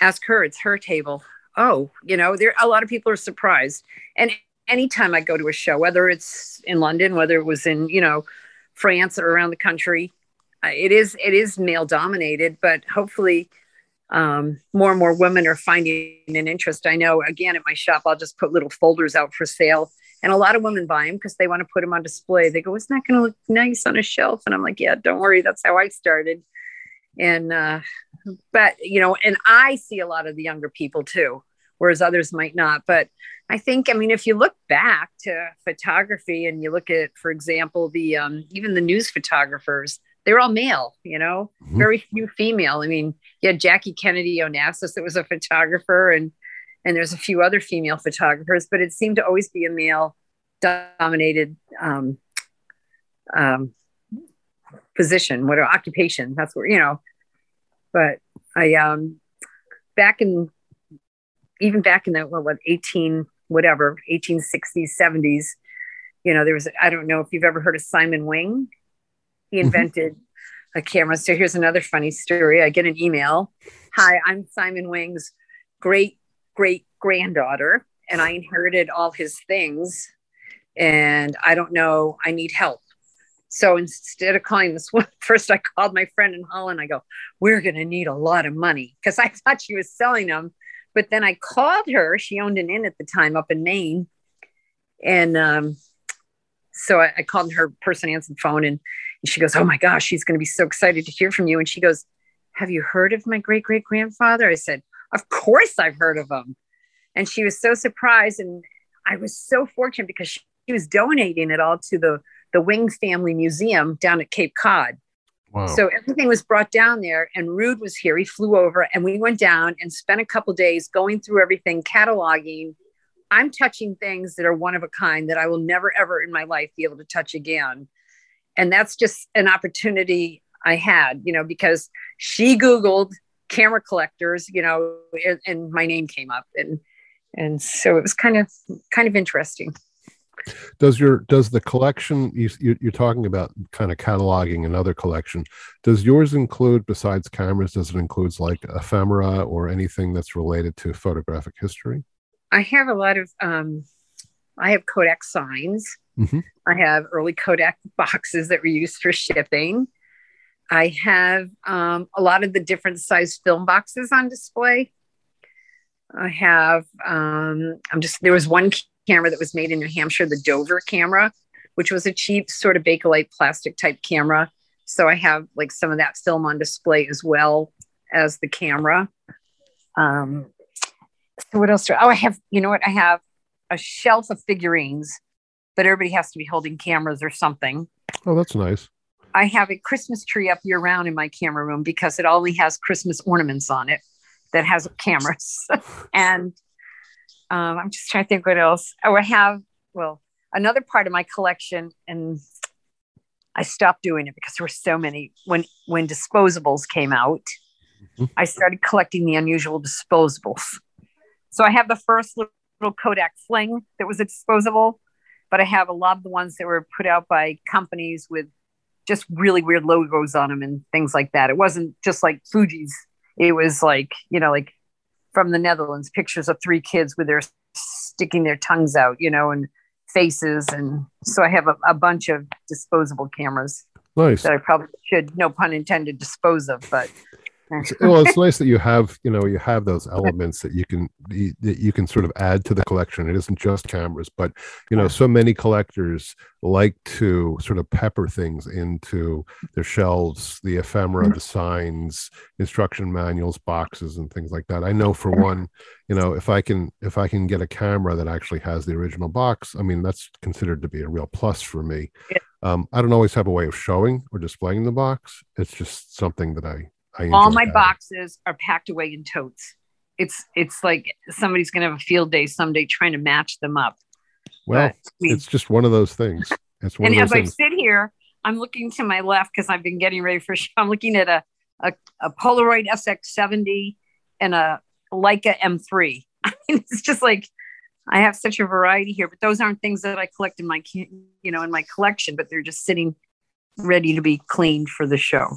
"Ask her. It's her table." Oh, you know, there a lot of people are surprised, and anytime I go to a show, whether it's in London, whether it was in, you know, France or around the country, it is it is male dominated, but hopefully um, more and more women are finding an interest. I know again at my shop, I'll just put little folders out for sale. And a lot of women buy them because they want to put them on display. They go, Isn't that going to look nice on a shelf? And I'm like, Yeah, don't worry. That's how I started. And, uh, but, you know, and I see a lot of the younger people too whereas others might not. But I think, I mean, if you look back to photography and you look at, for example, the um, even the news photographers, they're all male, you know, mm-hmm. very few female. I mean, you had Jackie Kennedy Onassis that was a photographer, and and there's a few other female photographers, but it seemed to always be a male dominated um, um, position, what occupation. That's where you know. But I um, back in even back in the what, what 18 whatever 1860s 70s you know there was i don't know if you've ever heard of simon wing. He mm-hmm. invented a camera. So here's another funny story. I get an email. Hi i'm simon wing's great great granddaughter and i inherited all his things and i don't know i need help. So instead of calling this one first i called my friend in holland. I go we're going to need a lot of money because i thought she was selling them but then I called her. She owned an inn at the time up in Maine. And um, so I, I, called her person answered phone and, and she goes, Oh my gosh, she's going to be so excited to hear from you. And she goes, Have you heard of my great great grandfather? I said, Of course I've heard of him. And she was so surprised. And I was so fortunate because she, she was donating it all to the, the Wing Family Museum down at Cape Cod. So everything was brought down there, and Ruud was here. He flew over, and we went down and spent a couple days going through everything, cataloging. I'm touching things that are one of a kind that I will never, ever in my life be able to touch again. And that's just an opportunity I had, you know, because she Googled camera collectors, you know, and, and my name came up, and and so it was kind of kind of interesting does your does the collection you, you're talking about kind of cataloging another collection. Does yours include besides cameras does it includes like ephemera or anything that's related to photographic history? I have a lot of um i have kodak signs. Mm-hmm. i have early kodak boxes that were used for shipping. I have um, a lot of the different size film boxes on display. I have um, i'm just there was one camera that was made in New Hampshire, the Dover camera, which was a cheap sort of Bakelite plastic type camera. So I have like some of that film on display as well as the camera. Um, so what else? Do, oh, I have, you know what? I have a shelf of figurines, but everybody has to be holding cameras or something. Oh, that's nice. I have a Christmas tree up year round in my camera room because it only has Christmas ornaments on it that has cameras. and Um, I'm just trying to think what else. Oh, I have, well, another part of my collection, and I stopped doing it because there were so many. When when disposables came out, mm-hmm. I started collecting the unusual disposables. So I have the first little Kodak Fling that was a disposable, but I have a lot of the ones that were put out by companies with just really weird logos on them and things like that. It wasn't just like Fuji's. It was like, you know, like from the Netherlands, pictures of three kids with their sticking their tongues out, you know, and faces. And so I have a, a bunch of disposable cameras. Nice. That I probably should, no pun intended, dispose of, but well, it's nice that you have, you know, you have those elements that you can that you can sort of add to the collection. It isn't just cameras, but you know, so many collectors like to sort of pepper things into their shelves, the ephemera, mm-hmm. the signs, instruction manuals, boxes, and things like that. I know for one, you know, if I can if I can get a camera that actually has the original box, I mean, that's considered to be a real plus for me. Um, I don't always have a way of showing or displaying the box. It's just something that I all my that. boxes are packed away in totes. It's it's like somebody's gonna have a field day someday trying to match them up. Well, but, I mean, it's just one of those things. It's one and as things. I sit here, I'm looking to my left because I've been getting ready for. A show. I'm looking at a, a, a Polaroid SX70 and a Leica M3. I mean, it's just like I have such a variety here, but those aren't things that I collect in my you know in my collection, but they're just sitting ready to be cleaned for the show.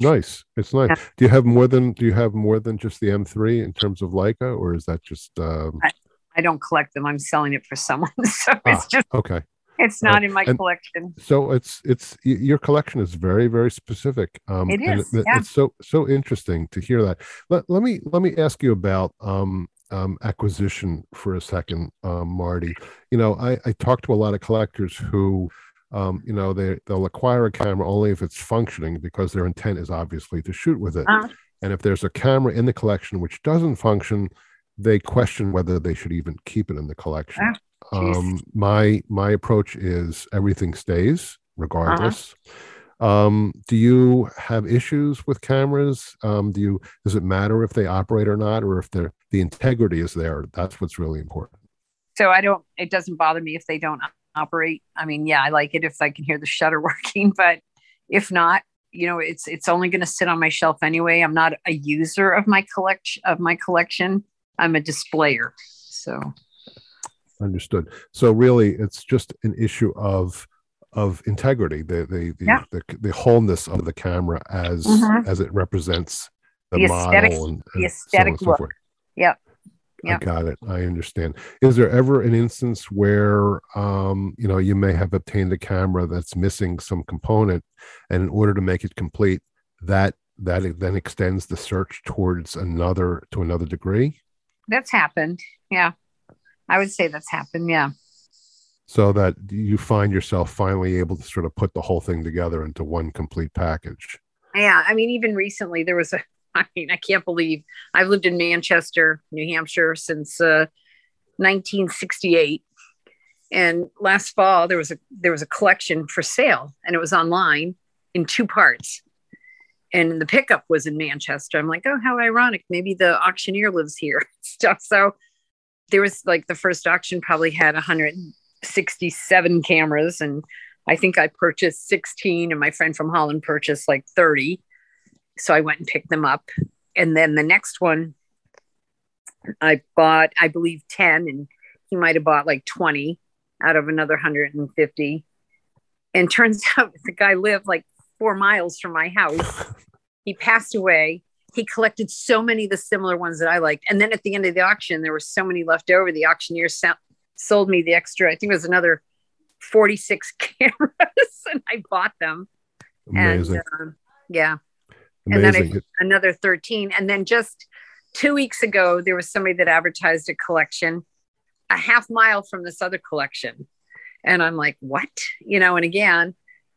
Nice. It's nice. Yeah. Do you have more than do you have more than just the M3 in terms of Leica, or is that just? Um... I, I, don't collect them. I'm selling it for someone, so ah, it's just okay. It's not in my collection. So it's it's your collection is very very specific. Um, it is. It, yeah. It's so so interesting to hear that. Let, let me let me ask you about um, um, acquisition for a second, um, Marti. You know, I, I talk to a lot of collectors who um, you know, they they'll acquire a camera only if it's functioning because their intent is obviously to shoot with it. Uh, and if there's a camera in the collection which doesn't function, they question whether they should even keep it in the collection. Uh, um, my my approach is everything stays regardless. Uh-huh. Um, do you have issues with cameras? Um, do you does it matter if they operate or not, or if the the integrity is there? That's what's really important. So I don't. It doesn't bother me if they don't operate. I mean, yeah, I like it if I can hear the shutter working, but if not, you know, it's it's only going to sit on my shelf anyway. I'm not a user of my collection of my collection. I'm a displayer. So understood. So really, it's just an issue of of integrity, the the the, yeah. the, the, wholeness of the camera as mm-hmm. as it represents the, the aesthetic, model and, and the aesthetic so look. Yeah. I got it. I understand. Is there ever an instance where um, you know you may have obtained a camera that's missing some component, and in order to make it complete, that that then extends the search towards another to another degree? That's happened. Yeah, I would say that's happened. Yeah. So that you find yourself finally able to sort of put the whole thing together into one complete package. Yeah, I mean, even recently there was a I mean, I can't believe I've lived in Manchester, New Hampshire since uh, 1968. And last fall there was a there was a collection for sale, and it was online in two parts. And the pickup was in Manchester. I'm like, oh, how ironic! Maybe the auctioneer lives here. Stuff. So there was like the first auction probably had 167 cameras, and I think I purchased 16, and my friend from Holland purchased like 30 so I went and picked them up. And then the next one, I bought, I believe, 10, and he might have bought like 20 out of another 150. And turns out the guy lived like four miles from my house. He passed away. He collected so many of the similar ones that I liked. And then at the end of the auction, there were so many left over. The auctioneer sold me the extra, I think it was another 46 cameras, and I bought them. Amazing. And uh, yeah, Amazing. And then I, another 13. And then just two weeks ago, there was somebody that advertised a collection a half mile from this other collection. And I'm like, what? You know, and again,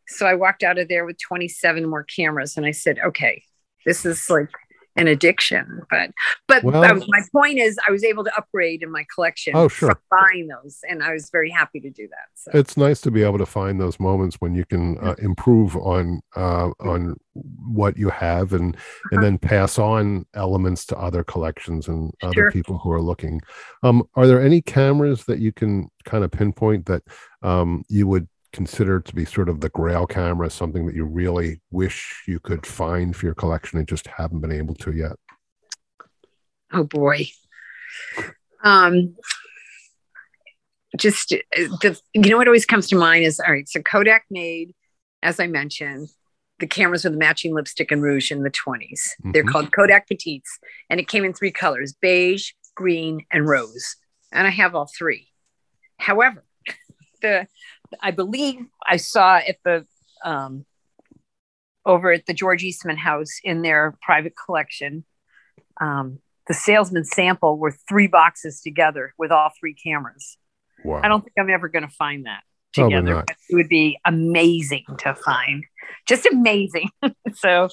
so I walked out of there with 27 more cameras and I said, okay, this is like, an addiction. But but Well- um, my point is, I was able to upgrade in my collection Oh, sure. buying those, and I was very happy to do that. So it's nice to be able to find those moments when you can uh, improve on uh, on what you have and Uh-huh. and then pass on elements to other collections and other Sure. people who are looking. Um, are there any cameras that you can kind of pinpoint that um, you would consider to be sort of the grail camera, something that you really wish you could find for your collection and just haven't been able to yet? oh boy, um, just uh, the you know what always comes to mind is all right. So Kodak made, as I mentioned. The cameras with the matching lipstick and rouge in the 20s. They're Mhm. called Kodak Petites, and it came in three colors beige, green, and rose. And I have all three. However, the I believe I saw at the um, over at the George Eastman House in their private collection, um, the salesman sample were three boxes together with all three cameras. Wow. I don't think I'm ever going to find that together. It would be amazing to find, just amazing. so,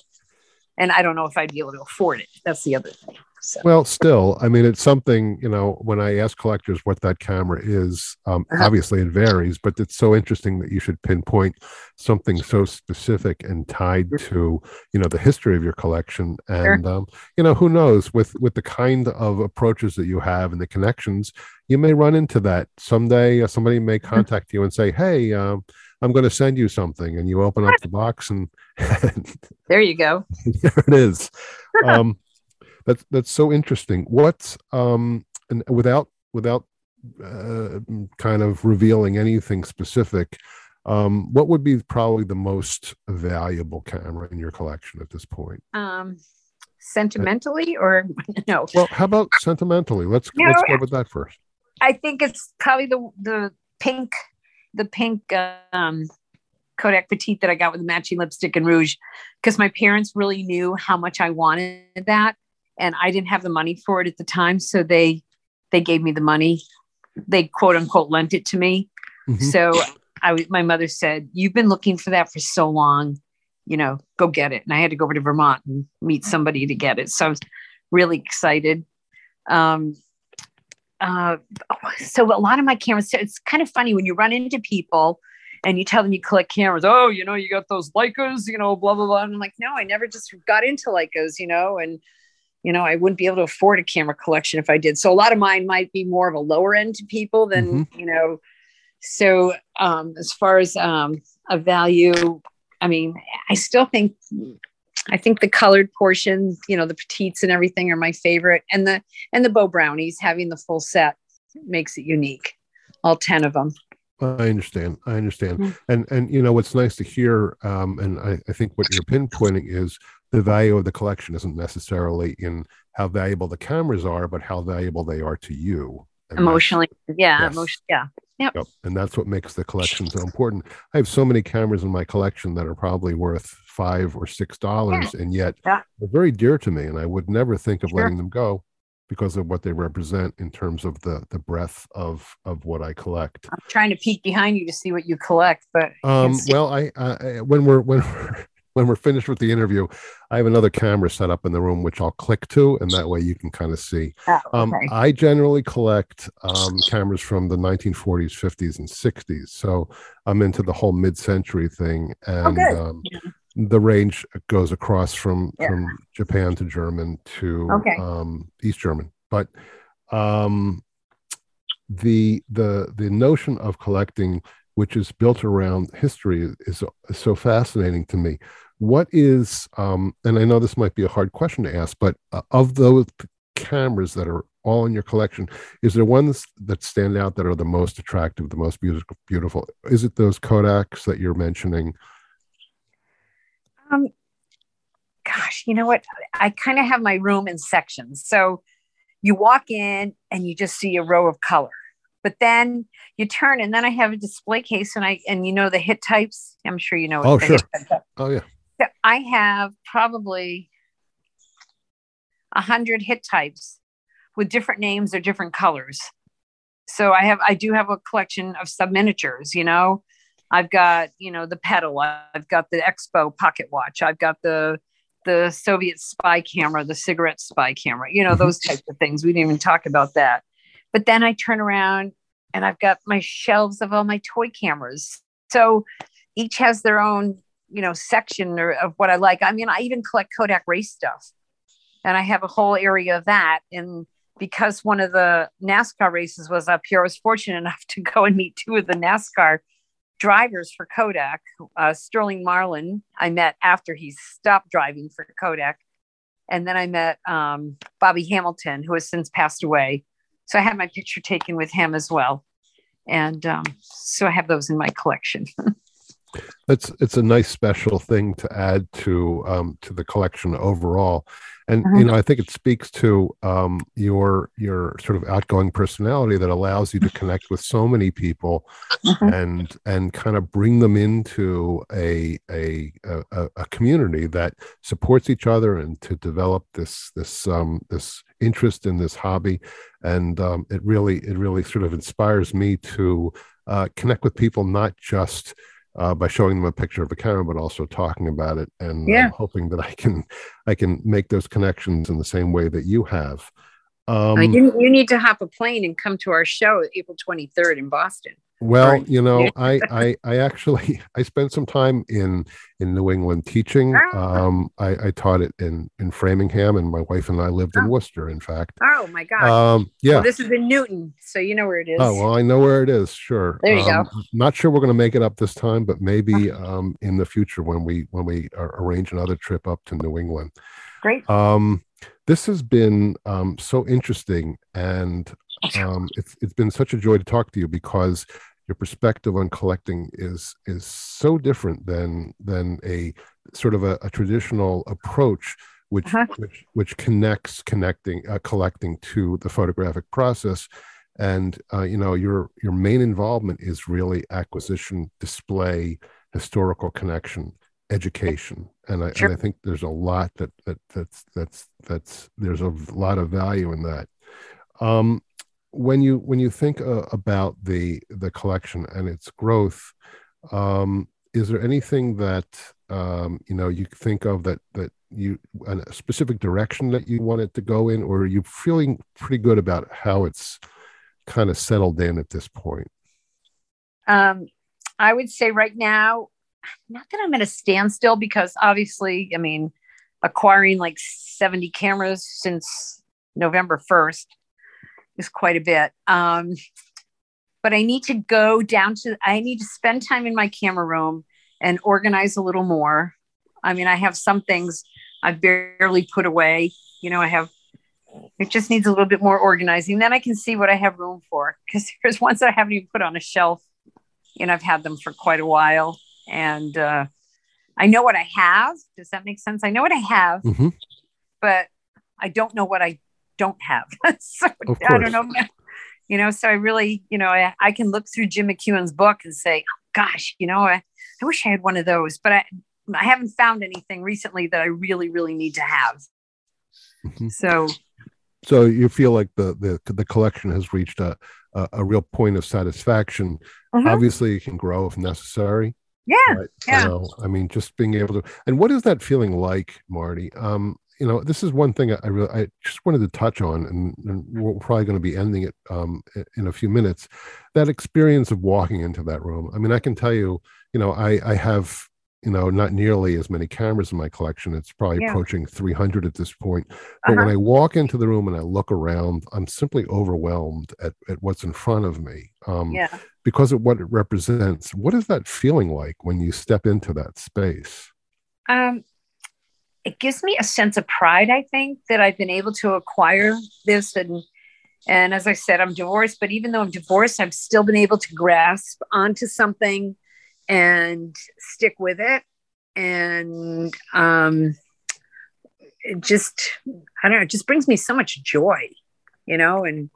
and I don't know if I'd be able to afford it. That's the other thing. So, Well, still, I mean, it's something, you know, when I ask collectors what that camera is, um, Uh-huh. obviously it varies, but it's so interesting that you should pinpoint something so specific and tied to, you know, the history of your collection. And, um, you know, who knows with, with the kind of approaches that you have and the connections, you may run into that someday. Uh, somebody may Mm-hmm. contact you and say, Hey, um, I'm going to send you something. And you open up the box and, there you go. there it is. Um, that's that's so interesting. What's um, and without without uh, kind of revealing anything specific, um, what would be probably the most valuable camera in your collection at this point? Um, sentimentally, or no? Well, how about sentimentally? Let's You let's know, go with that first. I think it's probably the the pink, the pink um, Kodak Petite that I got with the matching lipstick and rouge, because my parents really knew how much I wanted that, and I didn't have the money for it at the time, so they they gave me the money. They quote unquote lent it to me. Mhm. So I was- my mother said, "You've been looking for that for so long, you know, go get it." And I had to go over to Vermont and meet somebody to get it. So I was really excited. Um, uh, so a lot of my cameras. It's kind of funny when you run into people and you tell them you collect cameras. Oh, you know, you got those Leicas, you know, blah blah blah. And I'm like, no, I never just got into Leicas, you know, and you know, I wouldn't be able to afford a camera collection if I did. So a lot of mine might be more of a lower end to people than, you know. So um, as far as um, a value, I mean, I still think I think the colored portion, you know, the petites and everything are my favorite. And the and the Beau Brownies having the full set makes it unique. All 10 of them. I understand. I understand. Mhm. And and you know what's nice to hear, um, and I, I think what you're pinpointing is the value of the collection isn't necessarily in how valuable the cameras are, but how valuable they are to you. And Emotionally. Yeah. Yes. Emotion, yeah. Yep. Yep. And that's what makes the collection so important. I have so many cameras in my collection that are probably worth five or six dollars, and yet Yeah. they're very dear to me. And I would never think of Sure. letting them go because of what they represent in terms of the the breadth of of what I collect. I'm trying to peek behind you to see what you collect, but Um, well, I, I when we're when we're when we're finished with the interview, I have another camera set up in the room which I'll click to, and that way you can kind of see. Oh, Um. I generally collect um, cameras from the 1940s, 50s, and 60s. So I'm into the whole mid-century thing, and good. um, Yeah. The range goes across from Yeah. from Japan to German to Okay. um, East German. But um, the the the notion of collecting, which is built around history, is, is so fascinating to me. What is um, and I know this might be a hard question to ask, but uh, of those cameras that are all in your collection, is there ones that stand out that are the most attractive, the most beautiful? Beautiful? Is it those Kodaks that you're mentioning? Um, gosh, you know what? I kind of have my room in sections. So you walk in and you just see a row of color, but then you turn and then I have a display case and I and you know the hit types. I'm sure you know. Oh, sure. Oh yeah. So I have probably a hundred hit types with different names or different colors. So I have I do have a collection of sub miniatures, you know. I've got, you know, the Petal, I've got the Expo pocket watch, I've got the the Soviet spy camera, the cigarette spy camera, you know, those types of things. We didn't even talk about that. But then I turn around and I've got my shelves of all my toy cameras. So each has their own, you know, section or, of what I like. I mean, I even collect Kodak race stuff. And I have a whole area of that. And because one of the NASCAR races was up here, I was fortunate enough to go and meet two of the NASCAR drivers for Kodak. Uh, Sterling Marlin, I met after he stopped driving for Kodak. And then I met um, Bobby Hamilton, who has since passed away. So I had my picture taken with him as well. And um, so I have those in my collection. it's it's a nice special thing to add to um, to the collection overall and uh-huh. you know i think it speaks to um, your your sort of outgoing personality that allows you to connect with so many people uh-huh. and and kind of bring them into a, a a a community that supports each other and to develop this this um this interest in this hobby and um, it really it really sort of inspires me to uh, connect with people not just uh, by showing them a picture of a camera, but also talking about it and yeah. um, hoping that I can I can make those connections in the same way that you have. Um, you, you need to hop a plane and come to our show April 23rd in Boston. Well, you know, I, I, I actually I spent some time in in New England teaching. Ah. Um, I, I taught it in in Framingham, and my wife and I lived in oh. Worcester. In fact. Oh my God. Um, yeah. Well, this is in Newton, so you know where it is. Oh well, I know where it is. Sure. There you um, go. Not sure we're going to make it up this time, but maybe um, in the future when we when we arrange another trip up to New England. Great. Um, this has been um, so interesting, and um, it's it's been such a joy to talk to you because your perspective on collecting is is so different than than a sort of a, a traditional approach which, uh-huh. which which connects connecting uh, collecting to the photographic process and uh, you know your your main involvement is really acquisition display historical connection education and I, sure. and I think there's a lot that, that that's that's that's there's a lot of value in that um, when you when you think uh, about the the collection and its growth um, is there anything that um, you know you think of that that you a specific direction that you want it to go in or are you feeling pretty good about how it's kind of settled in at this point? Um, i would say right now not that i'm at a standstill because obviously i mean acquiring like 70 cameras since november 1st is quite a bit. Um, but I need to go down to, I need to spend time in my camera room and organize a little more. I mean, I have some things I've barely put away. You know, I have, it just needs a little bit more organizing. Then I can see what I have room for because there's ones that I haven't even put on a shelf and I've had them for quite a while. And uh, I know what I have. Does that make sense? I know what I have, mm-hmm. but I don't know what I don't have. so I don't know. You know, so I really, you know, I, I can look through Jim McKeown's book and say, oh, gosh, you know, I, I wish I had one of those, but I, I haven't found anything recently that I really, really need to have. Mm-hmm. So, so you feel like the the the collection has reached a a, a real point of satisfaction. Mm-hmm. Obviously, it can grow if necessary. Yeah, right? yeah. I mean, just being able to. And what is that feeling like, Marti? Um, you know, this is one thing I really, I just wanted to touch on, and, and we're probably going to be ending it um, in a few minutes. That experience of walking into that room. I mean, I can tell you, you know, I, I have, you know, not nearly as many cameras in my collection. It's probably yeah. approaching 300 at this point. But uh-huh. when I walk into the room and I look around, I'm simply overwhelmed at, at what's in front of me. Um, yeah. Because of what it represents. What is that feeling like when you step into that space? Um, it gives me a sense of pride i think that i've been able to acquire this and and as i said i'm divorced but even though i'm divorced i've still been able to grasp onto something and stick with it. And um it just i don't know it just brings me so much joy you know and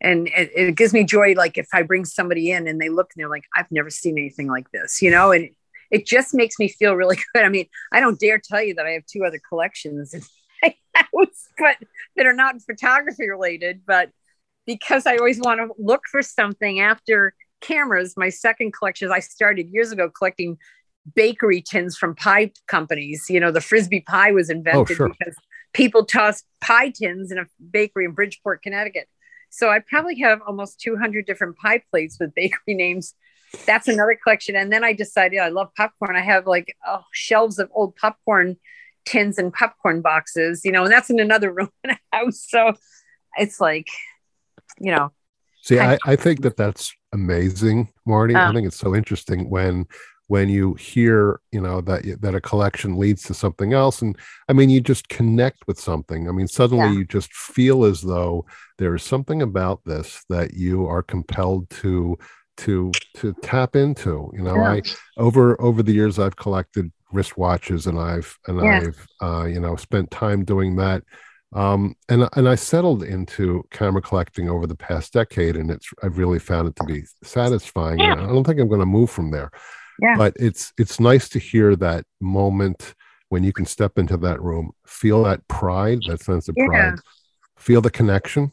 and it, it gives me joy like if i bring somebody in and they look and they're like i've never seen anything like this you know and it just makes me feel really good. I mean, I don't dare tell you that I have two other collections in my house, but that are not photography related. But because I always want to look for something after cameras, my second collection, I started years ago collecting bakery tins from pie companies. You know, the frisbee pie was invented Oh, sure. because people tossed pie tins in a bakery in Bridgeport, Connecticut. So I probably have almost 200 different pie plates with bakery names. That's another collection. And then I decided I love popcorn. I have like oh, shelves of old popcorn tins and popcorn boxes, you know, and that's in another room in a house. So it's like, you know, See, I- I, think that that's amazing, Marti. I Uh. think it's so interesting when when you hear, you know, that that a collection leads to something else, and I mean, you just connect with something. I mean, suddenly Yeah. you just feel as though there is something about this that you are compelled to to to tap into. You know, Yeah. I over over the years I've collected wristwatches, and I've and Yeah. I've uh, you know spent time doing that um, and and I settled into camera collecting over the past decade, and it's I've really found it to be satisfying. And I don't think I'm going to move from there. Yeah. But it's it's nice to hear that moment when you can step into that room, feel that pride, that sense of Yeah. pride, feel the connection,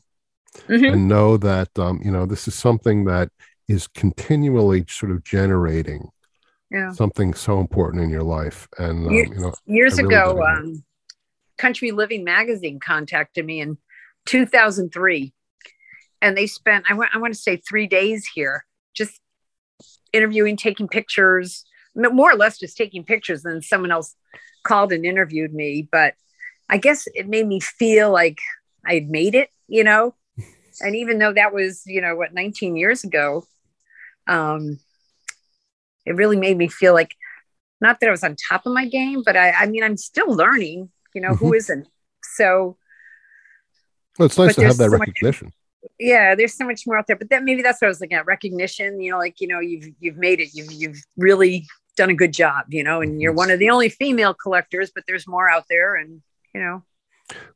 Mhm. and know that um, you know this is something that is continually sort of generating yeah. something so important in your life. And um, You- you know, years really ago, um, Country Living magazine contacted me in 2003, and they spent I want I want to say three days here, just interviewing, taking pictures, more or less just taking pictures. Then someone else called and interviewed me, but I guess it made me feel like I had made it, you know. And even though that was, you know, what 19 years ago, um, it really made me feel like not that I was on top of my game, but I, I mean, I'm still learning, you know, who isn't? So well, it's nice to have that so much- recognition. yeah, there's so much more out there. But that maybe that's what I was looking at. Recognition, you know, like, you know, you've you've made it. You've you've really done a good job, you know, and you're one of the only female collectors, but there's more out there and you know,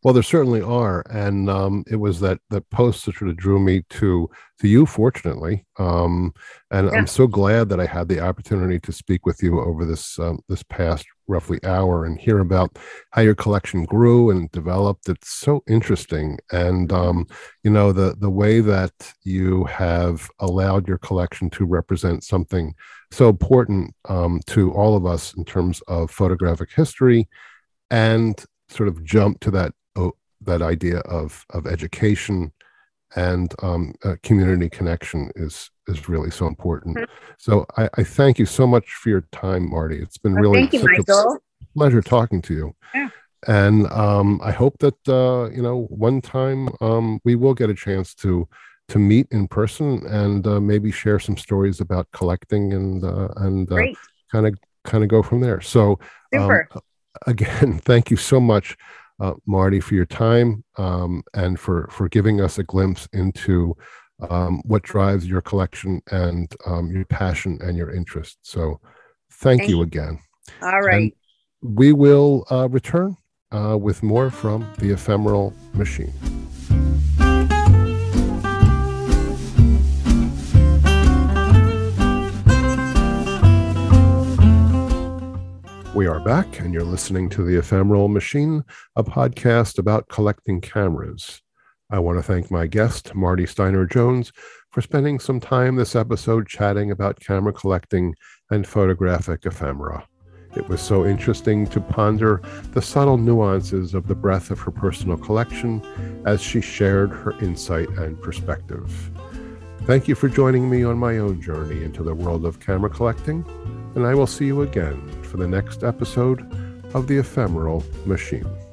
Well, there certainly are, and um, it was that that post that sort of drew me to to you, fortunately. Um, and Yeah. I'm so glad that I had the opportunity to speak with you over this um, this past roughly hour and hear about how your collection grew and developed. It's so interesting, and um, you know the the way that you have allowed your collection to represent something so important um, to all of us in terms of photographic history and sort of jump to that oh, that idea of of education and um, uh, community connection is is really so important. Mhm. So I, I thank you so much for your time, Marti. It's been Well, really you, such a pleasure talking to you. Yeah. And um, I hope that uh, you know one time um, we will get a chance to to meet in person and uh, maybe share some stories about collecting and uh, and kind of kind of go from there. So um, Super. Again, thank you so much, uh, Marti, for your time um, and for for giving us a glimpse into um, what drives your collection and um, your passion and your interest. So, thank, Thank you you. again. All right. We will uh, return uh, with more from the ephemeral machine. We are back, and you're listening to The Ephemeral Machine, a podcast about collecting cameras. I want to thank my guest, Marti Steiner Jones, for spending some time this episode chatting about camera collecting and photographic ephemera. It was so interesting to ponder the subtle nuances of the breadth of her personal collection as she shared her insight and perspective. Thank you for joining me on my own journey into the world of camera collecting, and I will see you again for the next episode of The Ephemeral Machine.